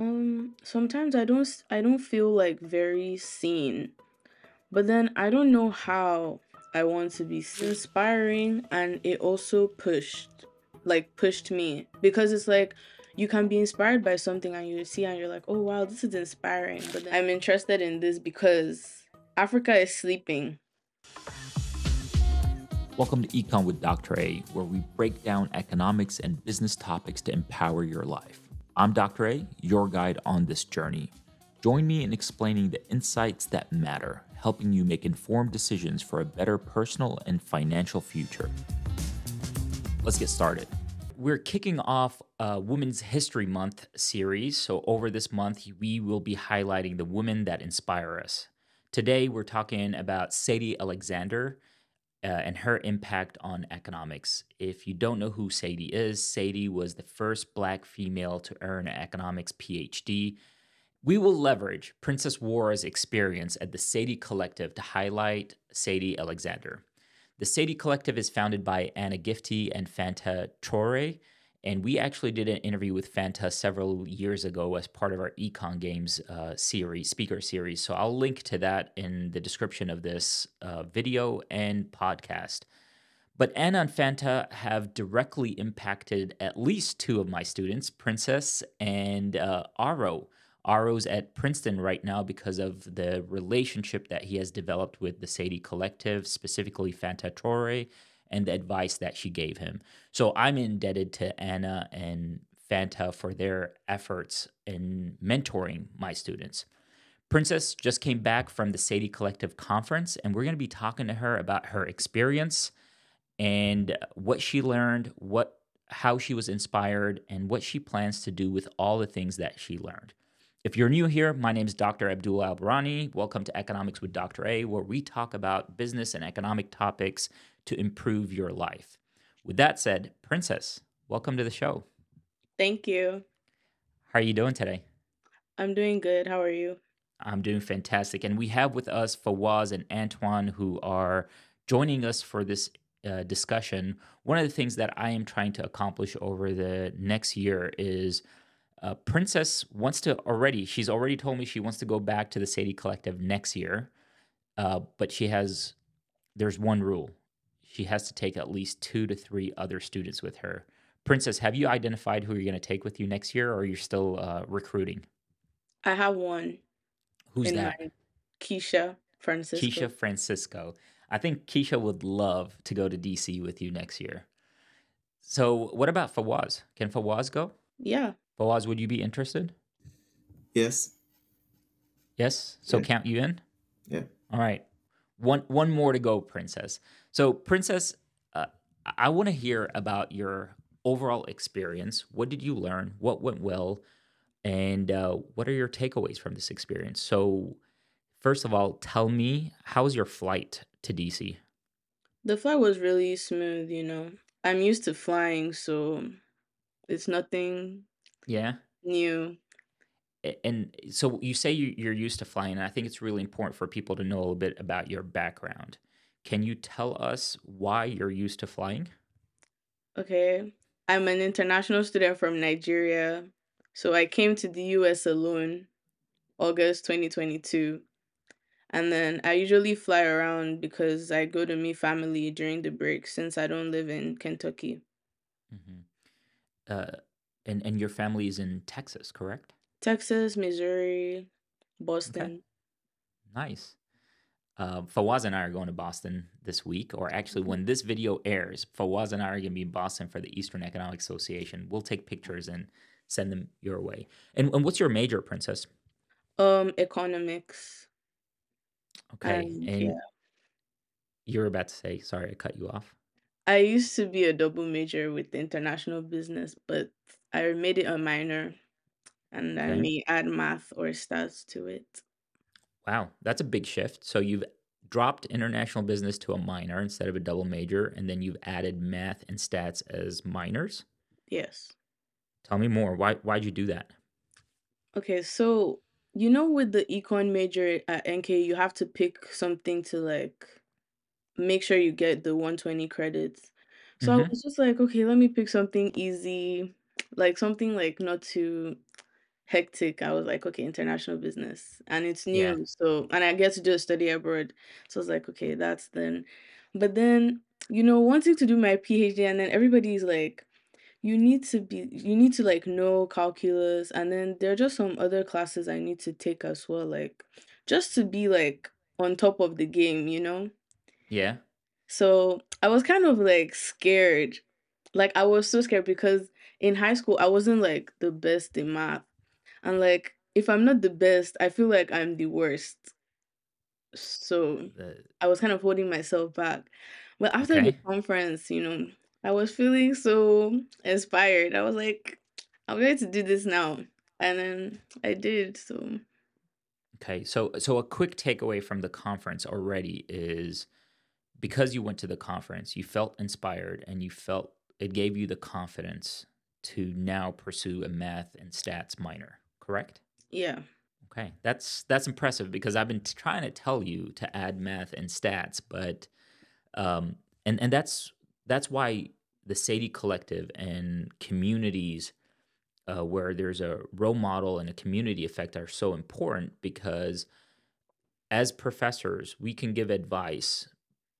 Um, sometimes I don't I don't feel like very seen, but then I don't know how I want to be inspiring and it also pushed like pushed me because it's like you can be inspired by something and you see and you're like, "Oh wow, this is inspiring." But then I'm interested in this because Africa is sleeping. Welcome to Econ with Dr. A, where we break down economics and business topics to empower your life. I'm Dr. A, your guide on this journey. Join me in explaining the insights that matter, helping you make informed decisions for a better personal and financial future. Let's get started. We're kicking off a Women's History Month series. So, over this month, we will be highlighting the women that inspire us. Today, we're talking about Sadie Alexander uh, and her impact on economics. If you don't know who Sadie is, Sadie was the first black female to earn an economics PhD. We will leverage Princess Nworah's experience at the Sadie Collective to highlight Sadie Alexander. The Sadie Collective is founded by Anna Gifty and Fanta Traore, and we actually did an interview with Fanta several years ago as part of our Econ Games uh, series, speaker series. So I'll link to that in the description of this uh, video and podcast. But Anna and Fanta have directly impacted at least two of my students, Princess and uh, Aro. Aro's at Princeton right now because of the relationship that he has developed with the Sadie Collective, specifically Fanta Traore, and the advice that she gave him. So I'm indebted to Anna and Fanta for their efforts in mentoring my students. Princess just came back from the Sadie Collective conference, and we're going to be talking to her about her experience and what she learned, what how she was inspired, and what she plans to do with all the things that she learned. If you're new here, my name is Dr. Abdullah Al Bahrani. Welcome to Economics with Dr. A, where we talk about business and economic topics to improve your life. With that said, Princess, welcome to the show. Thank you. How are you doing today? I'm doing good. How are you? I'm doing fantastic. And we have with us Fawwaaz and Antowan who are joining us for this uh, discussion. One of the things that I am trying to accomplish over the next year is uh, Princess wants to already, she's already told me she wants to go back to the Sadie Collective next year. Uh, but she has, there's one rule. She has to take at least two to three other students with her. Princess, have you identified who you're going to take with you next year or are you're still uh, recruiting? I have one. Who's that? Keisha Francisco. Keisha Francisco. I think Keisha would love to go to DC with you next year. So, what about Fawwaaz? Can Fawwaaz go? Yeah. Boaz, would you be interested? Yes. Yes. So Yeah. count you in. Yeah. All right. One one more to go, Princess. So, Princess, uh, I want to hear about your overall experience. What did you learn? What went well? And uh, what are your takeaways from this experience? So, first of all, tell me how was your flight to DC? The flight was really smooth, you know. I'm used to flying, so it's nothing Yeah. new. And so you say you- you're used to flying, and I think it's really important for people to know a little bit about your background. Can you tell us why you're used to flying? Okay. I'm an international student from Nigeria. So I came to the US alone August 2022. And then I usually fly around because I go to meet family during the break since I don't live in Kentucky. hmm Uh, and and your family is in Texas, correct? Texas, Missouri, Okay, Boston. nice. Uh, Fawwaaz and I are going to Boston this week, or actually, when this video airs, Fawwaaz and I are going to be in Boston for the Eastern Economic Association. We'll take pictures and send them your way. And, and what's your major, Princess? Um, economics. Okay, And yeah. you're about to say, sorry, I cut you off. I used to be a double major with international business, but I made it a minor and I Okay. may add math or stats to it. Wow, that's a big shift. So you've dropped international business to a minor instead of a double major, and then you've added math and stats as minors. Yes. Tell me more. Why why'd you do that? Okay, so you know with the econ major at NK, you have to pick something to like make sure you get the 120 credits. So I Mm-hmm. was just like, okay, let me pick something easy, like something like not too hectic. I was like, okay, international business, and it's Yeah. new. So, and I get to do a study abroad. So I was like, okay, that's then. But then, you know, wanting to do my PhD, and then everybody's like, you need to be, you need to like know calculus, and then there are just some other classes I need to take as well, like just to be like on top of the game, you know. Yeah. So I was kind of like scared. Like I was so scared because in high school I wasn't like the best in math. And like if I'm not the best, I feel like I'm the worst. So I was kind of holding myself back. But after the conference, you know, I was feeling so inspired. I was like, I'm going to do this now. And then I did. So Okay. So so a quick takeaway from the conference already is because you went to the conference, you felt inspired and you felt it gave you the confidence to now pursue a math and stats minor, correct? yeah. Okay. That's that's impressive because I've been t- trying to tell you to add math and stats, but um and and that's that's why the Sadie Collective and communities uh, where there's a role model and a community effect are so important because as professors, we can give advice,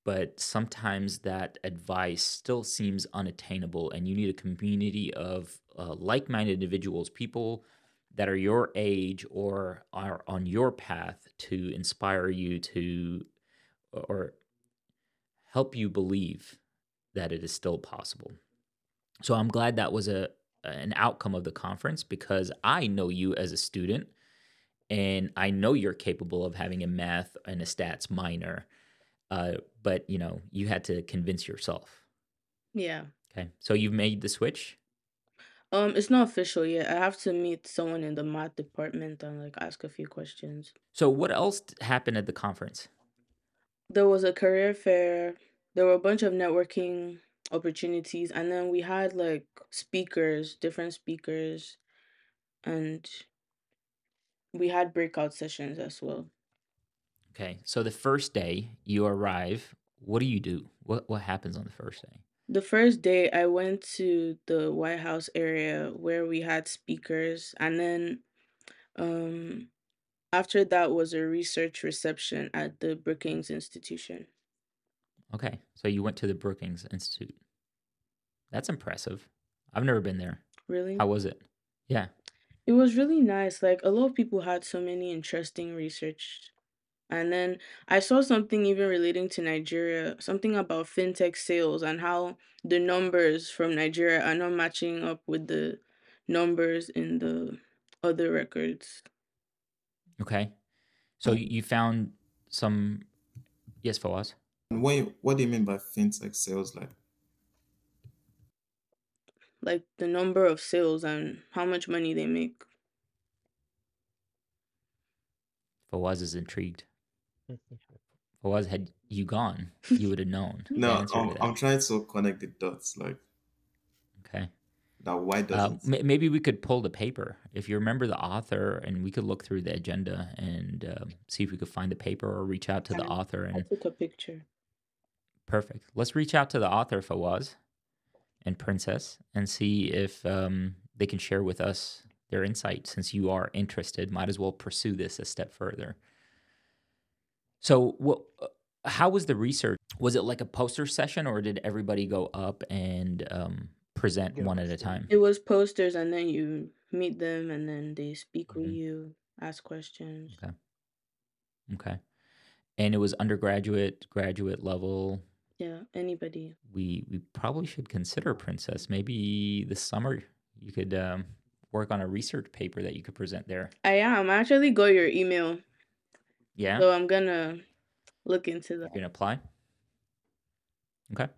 but sometimes that advice still seems unattainable, and you need a community of uh, like minded individuals, people that are your age or are on your path to inspire you to or help you believe that it is still possible. So I'm glad that was a an outcome of the conference because I know you as a student and I know you're capable of having a math and a stats minor. Uh, but you know, you had to convince yourself. Yeah. Okay. So you've made the switch? Um, it's not official yet. I have to meet someone in the math department and like ask a few questions. So what else happened at the conference? There was a career fair. There were a bunch of networking opportunities, and then we had like speakers, different speakers, and we had breakout sessions as well. Okay. So the first day you arrive, what do you do? What what happens on the first day? The first day I went to the White House area where we had speakers, and then um after that was a research reception at the Brookings Institution. Okay. So you went to the Brookings Institute. That's impressive. I've never been there. Really? How was it? Yeah. It was really nice. Like a lot of people had so many interesting research. And then I saw something even relating to Nigeria, something about fintech sales and how the numbers from Nigeria are not matching up with the numbers in the other records. Okay. So you you found some yes, Fawwaaz? And what what do you mean by fintech sales? Like, Like the number of sales and how much money they make. Fawwaaz is intrigued. Fawwaaz, had you gone, you would have known no, I'm. I'm trying to connect the dots. Like Okay. Now, Why Uh, doesn't? m- maybe we could pull the paper if you remember the author, and we could look through the agenda and um, see if we could find the paper or reach out to the I- author. I And took a picture. perfect. Let's reach out to the author, Fawwaaz and Princess, and see if um, they can share with us their insight. Since you are interested, might as well pursue this a step further. So, what? uh, How was the research? Was it like a poster session, or did everybody go up and um, present Get one at a time? It was posters and then you meet them and then they speak with Mhm. you, ask questions. Okay. Okay. And it was undergraduate, graduate level. Yeah, anybody. We we probably should consider Princess. Maybe this summer you could um, work on a research paper that you could present there. I am. I actually got your email, Yeah, so I'm gonna look into that. you that. can apply. Okay.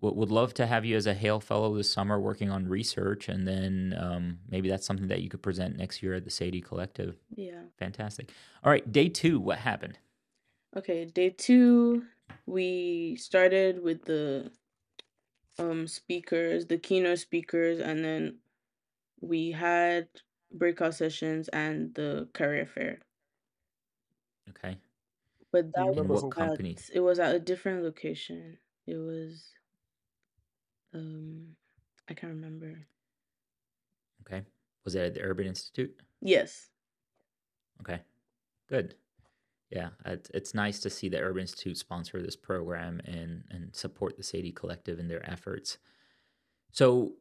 Would would love to have you as a Haile Fellow this summer working on research, and then um, maybe that's something that you could present next year at the Sadie Collective. Yeah. Fantastic. All right, day two. What happened? Okay, day two, we started with the um speakers, the keynote speakers, and then we had breakout sessions and the career fair. Okay. But that remember was what company? at it was at a different location. It was um I can't remember. Okay. Was it at the Urban Institute? Yes. Okay, good. Yeah, it's, it's nice to see the Urban Institute sponsor this program and and support the Sadie Collective in their efforts. So,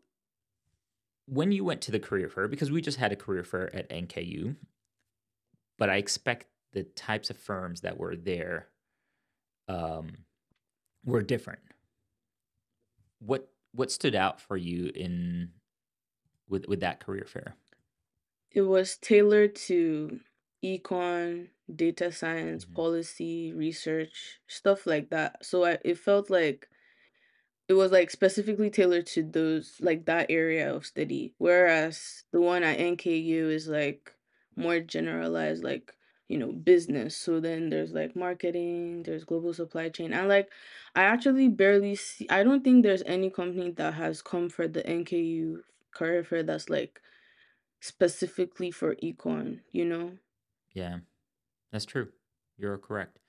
when you went to the career fair, because we just had a career fair at NKU, but I expect the types of firms that were there um, were different. What what stood out for you in with with that career fair? It was tailored to econ, data science, Mhm. policy, research, stuff like that. So I, it felt like it was like specifically tailored to those like that area of study. Whereas the one at NKU is like more generalized, like you know, business. So then there's like marketing, there's global supply chain, and like I actually barely see. I don't think there's any company that has come for the NKU career fair that's like specifically for econ. You know. Yeah, that's true. You're correct.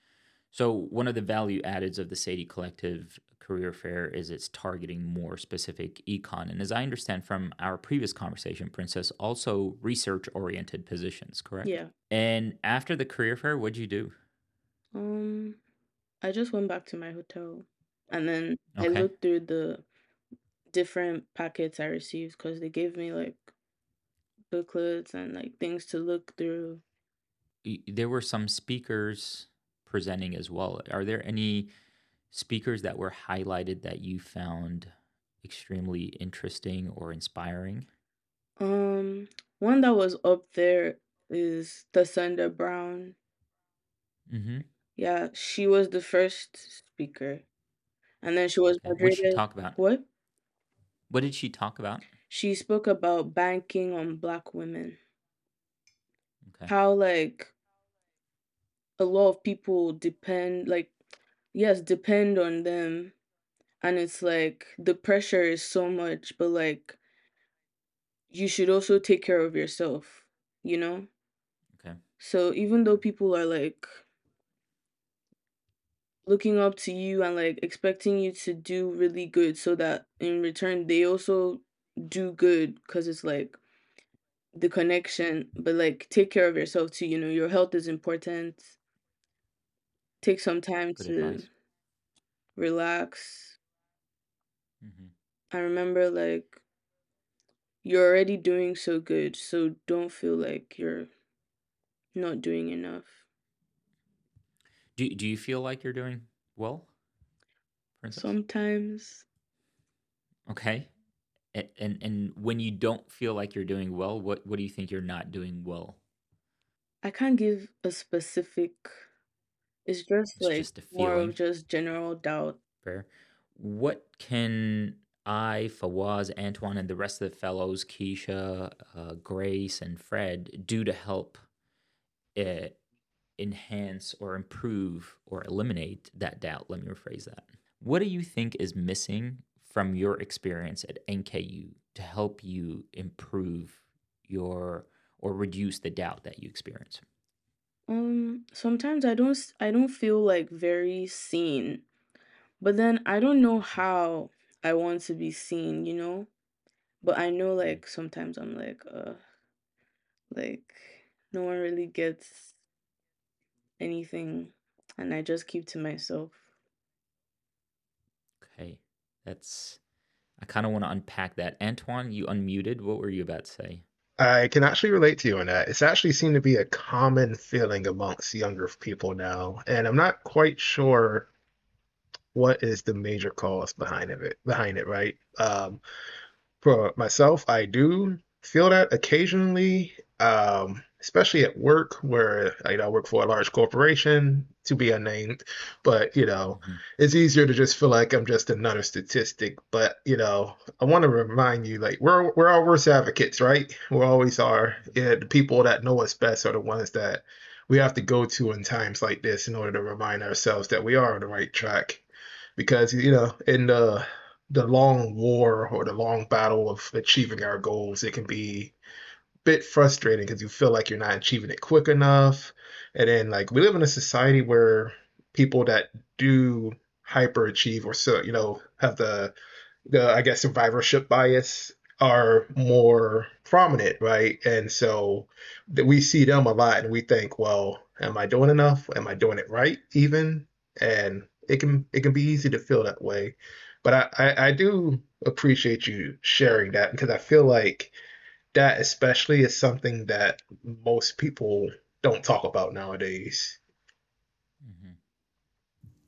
So one of the value addeds of the Sadie Collective Career Fair is it's targeting more specific econ, and as I understand from our previous conversation, Princess, also research oriented positions, correct? Yeah. And after the career fair, what'd you do? Um. I just went back to my hotel, and then I looked through the different packets I received because they gave me like booklets and like things to look through. There were some speakers presenting as well. Are there any speakers that were highlighted that you found extremely interesting or inspiring? Um, one that was up there is Tasanda Brown. Mm-hmm. Yeah, she was the first speaker, and then she was Okay. What'd she talk about? What? What did she talk about? She spoke about banking on Black women. Okay. How like a lot of people depend, like yes, depend on them, and it's like the pressure is so much, but like you should also take care of yourself, you know? Okay. So even though people are like looking up to you and like expecting you to do really good so that in return they also do good because it's like the connection, but like take care of yourself too, you know, your health is important. Take some time Good to advice. relax. Mm-hmm. I remember like you're already doing so good, so don't feel like you're not doing enough. Do Do you feel like you're doing well, Princess? Sometimes Okay. And, and and when you don't feel like you're doing well, what what do you think you're not doing well? I can't give a specific it's just It's like just more of just general doubt. Fair. What can I, Fawwaaz, Antowan, and the rest of the fellows, Keisha, uh, Grace, and Fred, do to help uh, enhance or improve or eliminate that doubt? Let me rephrase that. What do you think is missing from your experience at NKU to help you improve your or reduce the doubt that you experience? Um sometimes I don't I don't feel like very seen. But then I don't know how I want to be seen, you know? But I know like sometimes I'm like uh like no one really gets anything and I just keep to myself. Okay, that's. I kind of want to unpack that. Antowan, you unmuted. What were you about to say? I can actually relate to you on that. It's actually seemed to be a common feeling amongst younger people now, and I'm not quite sure what is the major cause behind of it behind it, right? Um, for myself, I do feel that occasionally, um, especially at work where you know, I work for a large corporation, to be unnamed, but you know, Mhm. it's easier to just feel like I'm just another statistic. But you know, I want to remind you, like we're we're our worst advocates, right? We always are. Yeah, the people that know us best are the ones that we have to go to in times like this in order to remind ourselves that we are on the right track. Because you know, in the the long war or the long battle of achieving our goals, it can be bit frustrating because you feel like you're not achieving it quick enough. And then like we live in a society where people that do hyperachieve or so, you know, have the the I guess survivorship bias are more prominent, right? And so that we see them a lot and we think, well, am I doing enough? Am I doing it right even? And it can it can be easy to feel that way. But I, I, I do appreciate you sharing that because I feel like that especially is something that most people don't talk about nowadays. hmm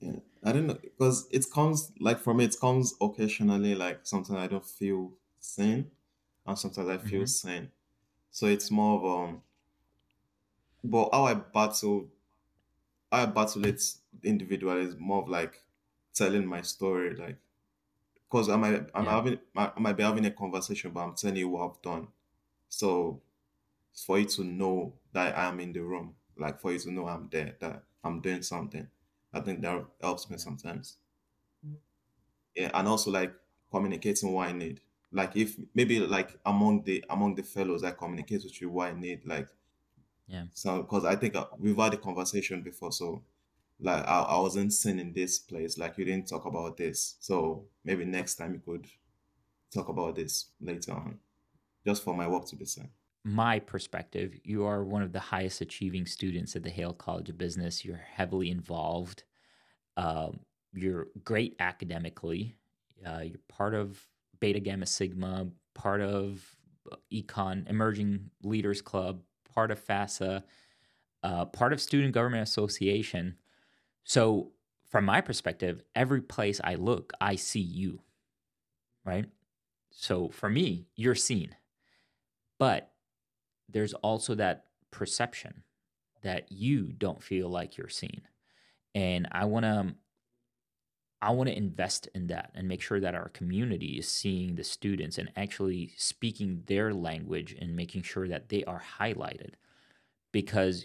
Yeah, I don't know because it comes like for me, it comes occasionally. Like sometimes I don't feel seen, and sometimes I feel hmm seen. So it's more of um, but how I battle, how I battle it individually is more of like telling my story, like because I might I'm Yeah. having I might be having a conversation, but I'm telling you what I've done. So for you to know that I am in the room, like for you to know I'm there, that I'm doing something. I think that helps me sometimes. Yeah, and also like communicating what I need. Like if maybe like among the among the fellows, I communicate with you what I need. Like Yeah. so, because I think uh, we've had a conversation before, so like I, I wasn't seen in this place. Like you didn't talk about this, so maybe next time you could talk about this later on, just for my work to be seen. My perspective, you are one of the highest achieving students at the Haile College of Business. You're heavily involved. Um, you're great academically. Uh, you're part of Beta Gamma Sigma, part of uh, Econ Emerging Leaders Club, part of FASA, uh, part of Student Government Association. So, from my perspective, every place I look, I see you, right? So, for me, you're seen. But there's also that perception that you don't feel like you're seen. And I want to I want to invest in that and make sure that our community is seeing the students and actually speaking their language and making sure that they are highlighted because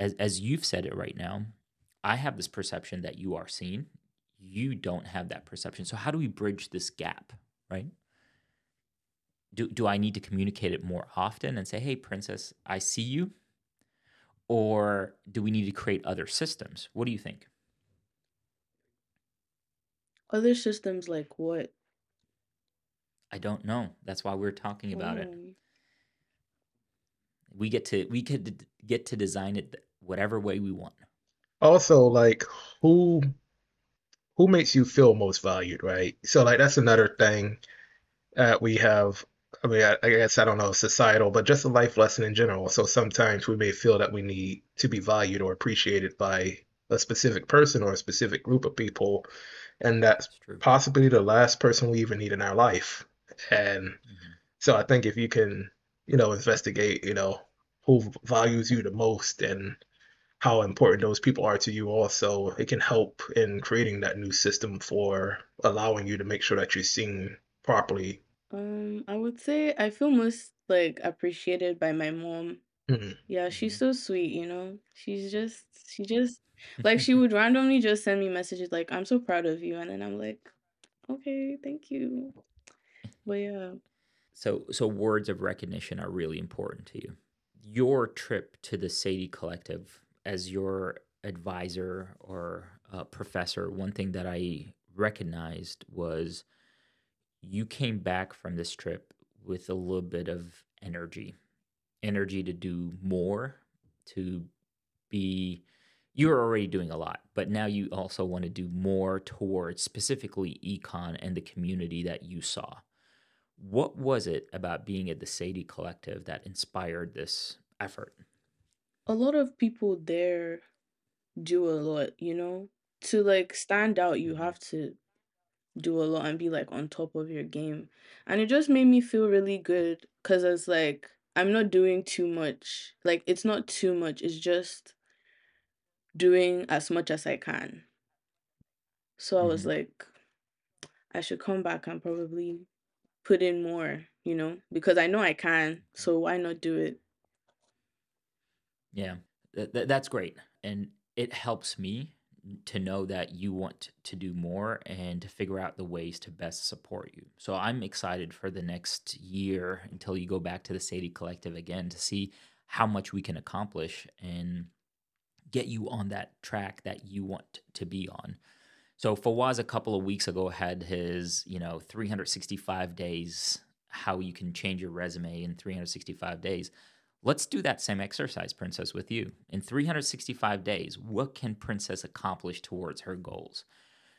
as as you've said it right now, I have this perception that you are seen. You don't have that perception. So how do we bridge this gap, right? Do do I need to communicate it more often and say, "Hey, princess, I see you," or do we need to create other systems? What do you think? Other systems like what? I don't know. That's why we're talking about it. Oh, We get to we could get to design it whatever way we want. Also, like who who makes you feel most valued, right? So like that's another thing that we have. I mean, I, I guess I don't know societal, but just a life lesson in general. So sometimes we may feel that we need to be valued or appreciated by a specific person or a specific group of people, and that's true. possibly the last person we even need in our life. And hmm so I think if you can, you know, investigate, you know, who values you the most and how important those people are to you also, it can help in creating that new system for allowing you to make sure that you're seen properly. Um, I would say I feel most like appreciated by my mom. Mhm. Yeah, she's hmm so sweet, you know. She's just she just like she would randomly just send me messages like I'm so proud of you and then I'm like, okay, thank you. But yeah. So, so words of recognition are really important to you. Your trip to the Sadie Collective as your advisor or uh, professor, one thing that I recognized was you came back from this trip with a little bit of energy, energy to do more, to be. You're already doing a lot, but now you also want to do more towards specifically econ and the community that you saw. What was it about being at the Sadie Collective that inspired this effort? A lot of people there do a lot, you know? To like stand out, you hmm have to do a lot and be like on top of your game. And it just made me feel really good because it's like I'm not doing too much. Like it's not too much, it's just doing as much as I can. So I was hmm like, I should come back and probably put in more, you know, because I know I can. So why not do it? Yeah, th- that's great. And it helps me to know that you want to do more and to figure out the ways to best support you. So I'm excited for the next year until you go back to the Sadie Collective again to see how much we can accomplish and get you on that track that you want to be on. So Fawwaaz a couple of weeks ago had his, you know, 365 days, how you can change your resume in 365 days. Let's do that same exercise, Princess, with you. In 365 days, what can Princess accomplish towards her goals?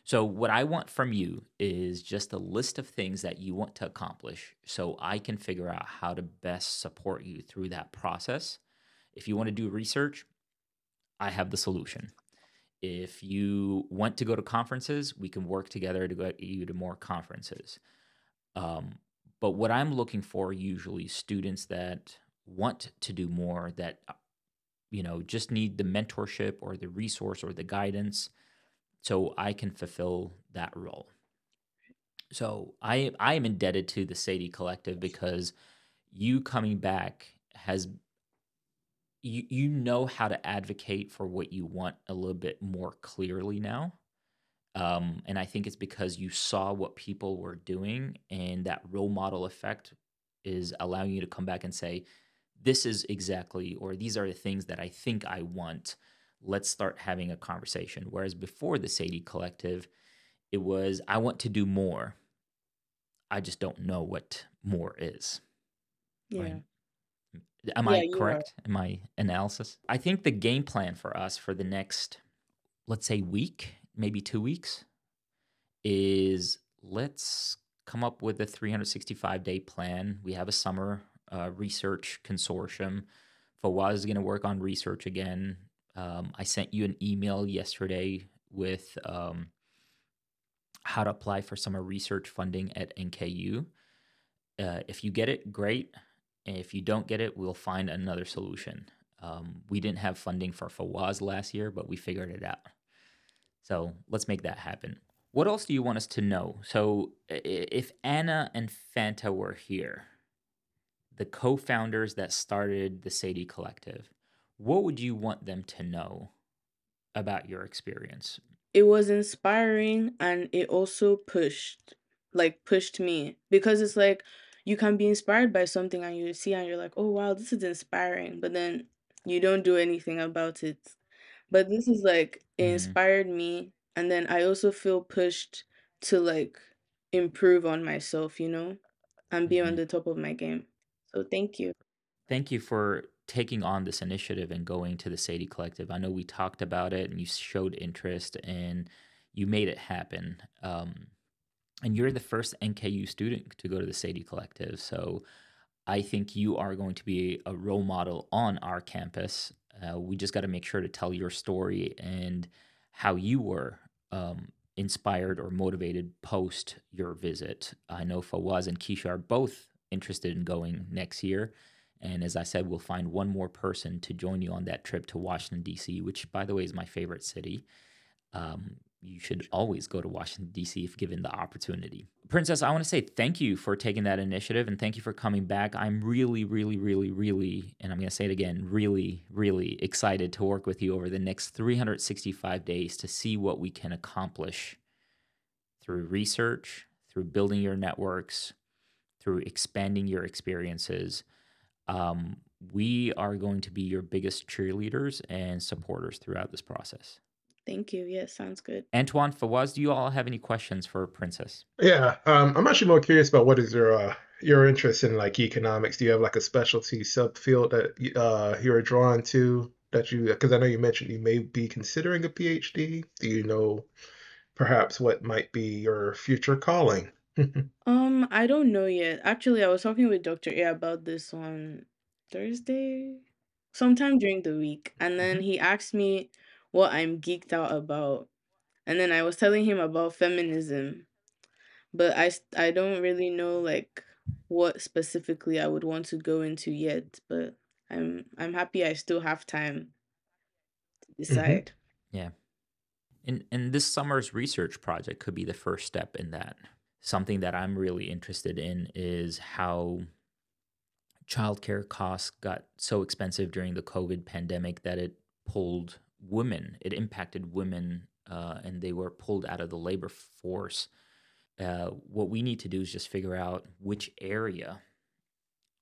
So, what I want from you is just a list of things that you want to accomplish so I can figure out how to best support you through that process. If you want to do research, I have the solution. If you want to go to conferences, we can work together to get you to more conferences. Um, but what I'm looking for usually students that want to do more, that you know just need the mentorship or the resource or the guidance, so I can fulfill that role. So I I am indebted to the Sadie Collective because you coming back has you you know how to advocate for what you want a little bit more clearly now. Um, and I think it's because you saw what people were doing, and that role model effect is allowing you to come back and say, "This is exactly," or "These are the things that I think I want." Let's start having a conversation. Whereas before the Sadie Collective, it was, "I want to do more. I just don't know what more is." Yeah. Right. Am Yeah, I correct in my analysis? I think the game plan for us for the next, let's say, week, maybe two weeks, is let's come up with a 365 day plan. We have a summer uh, research consortium. Fawwaaz is going to work on research again. Um, I sent you an email yesterday with um, how to apply for summer research funding at NKU. Uh, if you get it, great. If you don't get it, we'll find another solution. Um, we didn't have funding for Fawwaaz last year, but we figured it out. So let's make that happen. What else do you want us to know? So if Anna and Fanta were here, the co-founders that started the Sadie Collective, what would you want them to know about your experience? it was inspiring and it also pushed like pushed me because it's like you can be inspired by something and you see and you're like oh wow this is inspiring but then you don't do anything about it but this is like it Mhm. inspired me and then i also feel pushed to like improve on myself you know and be on Mhm. the top of my game so thank you Thank you for taking on this initiative and going to the Sadie Collective. I know we talked about it and you showed interest and you made it happen. Um, and you're the first NKU student to go to the Sadie Collective. So I think you are going to be a role model on our campus. Uh, we just got to make sure to tell your story and how you were um, inspired or motivated post your visit. I know Fawwaaz and Keisha are both interested in going next year. And as I said, we'll find one more person to join you on that trip to Washington, D.C., which, by the way, is my favorite city. Um, you should always go to Washington, D.C. if given the opportunity. Princess, I want to say thank you for taking that initiative and thank you for coming back. I'm really, really, really, really, and I'm going to say it again, really, really excited to work with you over the next 365 days to see what we can accomplish through research, through building your networks, through expanding your experiences. Um, we are going to be your biggest cheerleaders and supporters throughout this process. thank you yes sounds good Antowan, Fawwaaz, do you all have any questions for Princess? Yeah, um, I'm actually more curious about what is your uh, your interest in like economics. Do you have like a specialty subfield that uh, you're drawn to that you? Because I know you mentioned you may be considering a PhD. Do you know perhaps what might be your future calling? Um, I don't know yet. Actually, I was talking with Dr. A about this on Thursday, sometime during the week, and then Mhm. he asked me what I'm geeked out about. And then I was telling him about feminism, but I s- I don't really know like what specifically I would want to go into yet, but I'm I'm happy I still have time to decide. Yeah. And and this summer's research project could be the first step in that. Something that I'm really interested in is how childcare costs got so expensive during the COVID pandemic that it pulled women, it impacted women, uh, and they were pulled out of the labor force. Uh, what we need to do is just figure out which area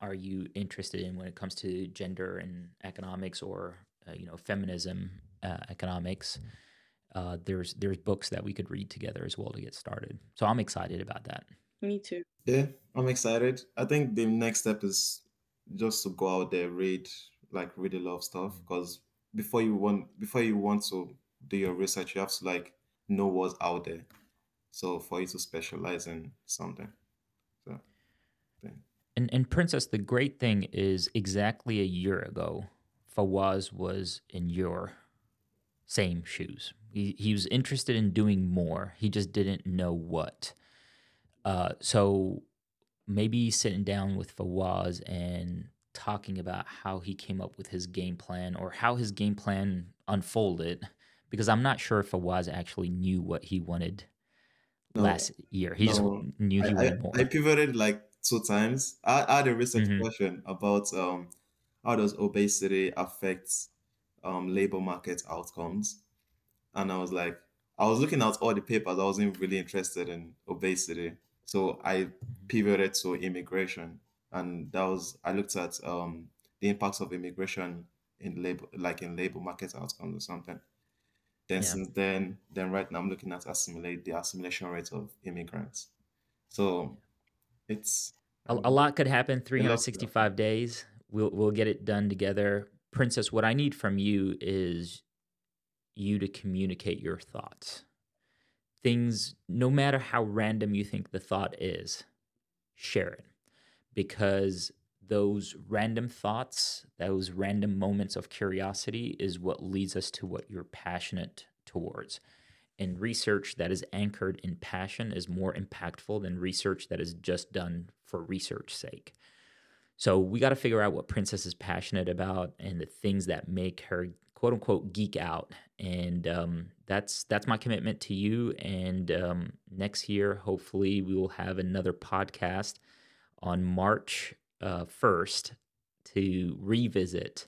are you interested in when it comes to gender and economics or uh, you know feminism uh, economics uh, there's there's books that we could read together as well to get started. So I'm excited about that. Me too. Yeah, I'm excited. I think the next step is just to go out there, read, like read a lot of stuff. Because before you want, before you want to do your research, you have to like know what's out there. So for you to specialize in something. So, yeah. And and Princess, the great thing is exactly a year ago, Fawwaaz was in your same shoes. He he was interested in doing more. He just didn't know what. Uh, so maybe sitting down with Fawwaaz and talking about how he came up with his game plan or how his game plan unfolded, because I'm not sure if Fawwaaz actually knew what he wanted No, last year. He just knew he I, wanted more. I pivoted like two times. I, I had a research hmm question about um how does obesity affect um labor market outcomes, and I was like, I was looking at all the papers. I wasn't really interested in obesity, so I pivoted to immigration, and that was I looked at um the impacts of immigration in labor, like in labor market outcomes or something. Then Yeah. since then, then right now I'm looking at assimilate the assimilation rate of immigrants. So it's A, a lot could happen 365 days. We'll we'll get it done together. Princess, what I need from you is you to communicate your thoughts. Things no matter how random you think the thought is, share it. Because those random thoughts, those random moments of curiosity is what leads us to what you're passionate towards. And research that is anchored in passion is more impactful than research that is just done for research sake. So we got to figure out what Princess is passionate about and the things that make her quote unquote geek out. And um, that's that's my commitment to you. And um, next year, hopefully, we will have another podcast on March uh, 1st to revisit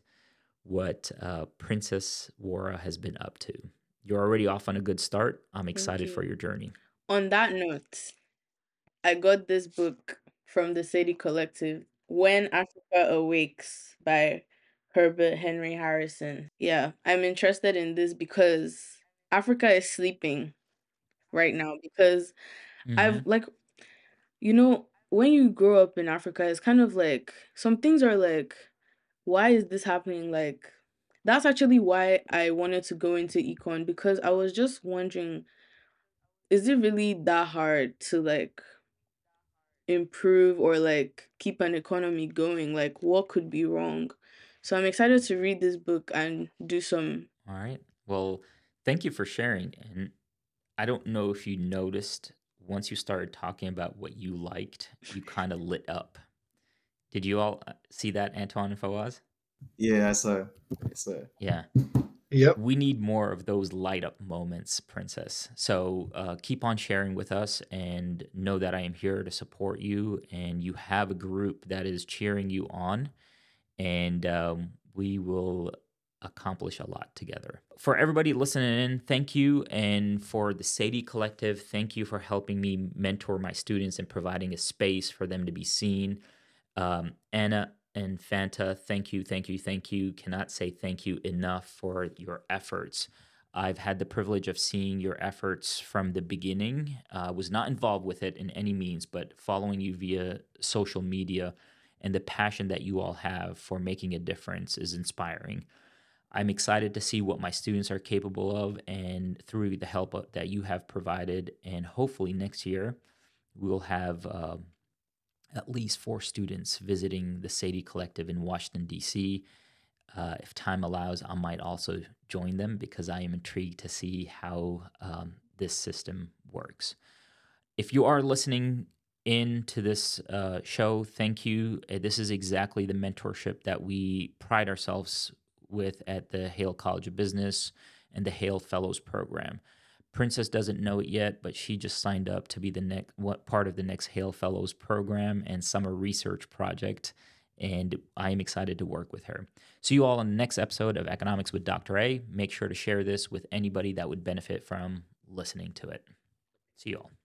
what uh, Princess Nworah has been up to. You're already off on a good start. I'm excited for your journey. On that note, I got this book from the Sadie Collective, When Africa Awakes by Hubert Henry Harrison. Yeah, I'm interested in this because Africa is sleeping right now because I've mm-hmm. like you know when you grow up in Africa it's kind of like some things are like why is this happening? Like that's actually why I wanted to go into econ because I was just wondering is it really that hard to like improve or like keep an economy going? Like what could be wrong so i'm excited to read this book and do some All right. Well, thank you for sharing. And I don't know if you noticed once you started talking about what you liked, you kind of lit up. Did you all uh, see that, Antowan and Fawwaaz? Yeah, I saw. I saw. Yeah. Yep. We need more of those light up moments, Princess. So uh, keep on sharing with us and know that I am here to support you. And you have a group that is cheering you on. And um, we will accomplish a lot together. For everybody listening in, thank you. And for the Sadie Collective, thank you for helping me mentor my students and providing a space for them to be seen. Um, Anna and Fanta, thank you, thank you, thank you. Cannot say thank you enough for your efforts. I've had the privilege of seeing your efforts from the beginning. Uh, was not involved with it in any means, but following you via social media and the passion that you all have for making a difference is inspiring. I'm excited to see what my students are capable of and through the help that you have provided. And hopefully next year, we'll have uh, at least four students visiting the Sadie Collective in Washington, D.C. Uh, if time allows, I might also join them because I am intrigued to see how um, this system works. If you are listening in to this uh, show, thank you. Uh, This is exactly the mentorship that we pride ourselves with at the Haile College of Business and the Haile Fellows Program. Princess doesn't know it yet, but she just signed up to be the next what part of the next Haile Fellows program and summer research project. And I am excited to work with her. See you all on the next episode of Economics with Dr. A. Make sure to share this with anybody that would benefit from listening to it. See you all.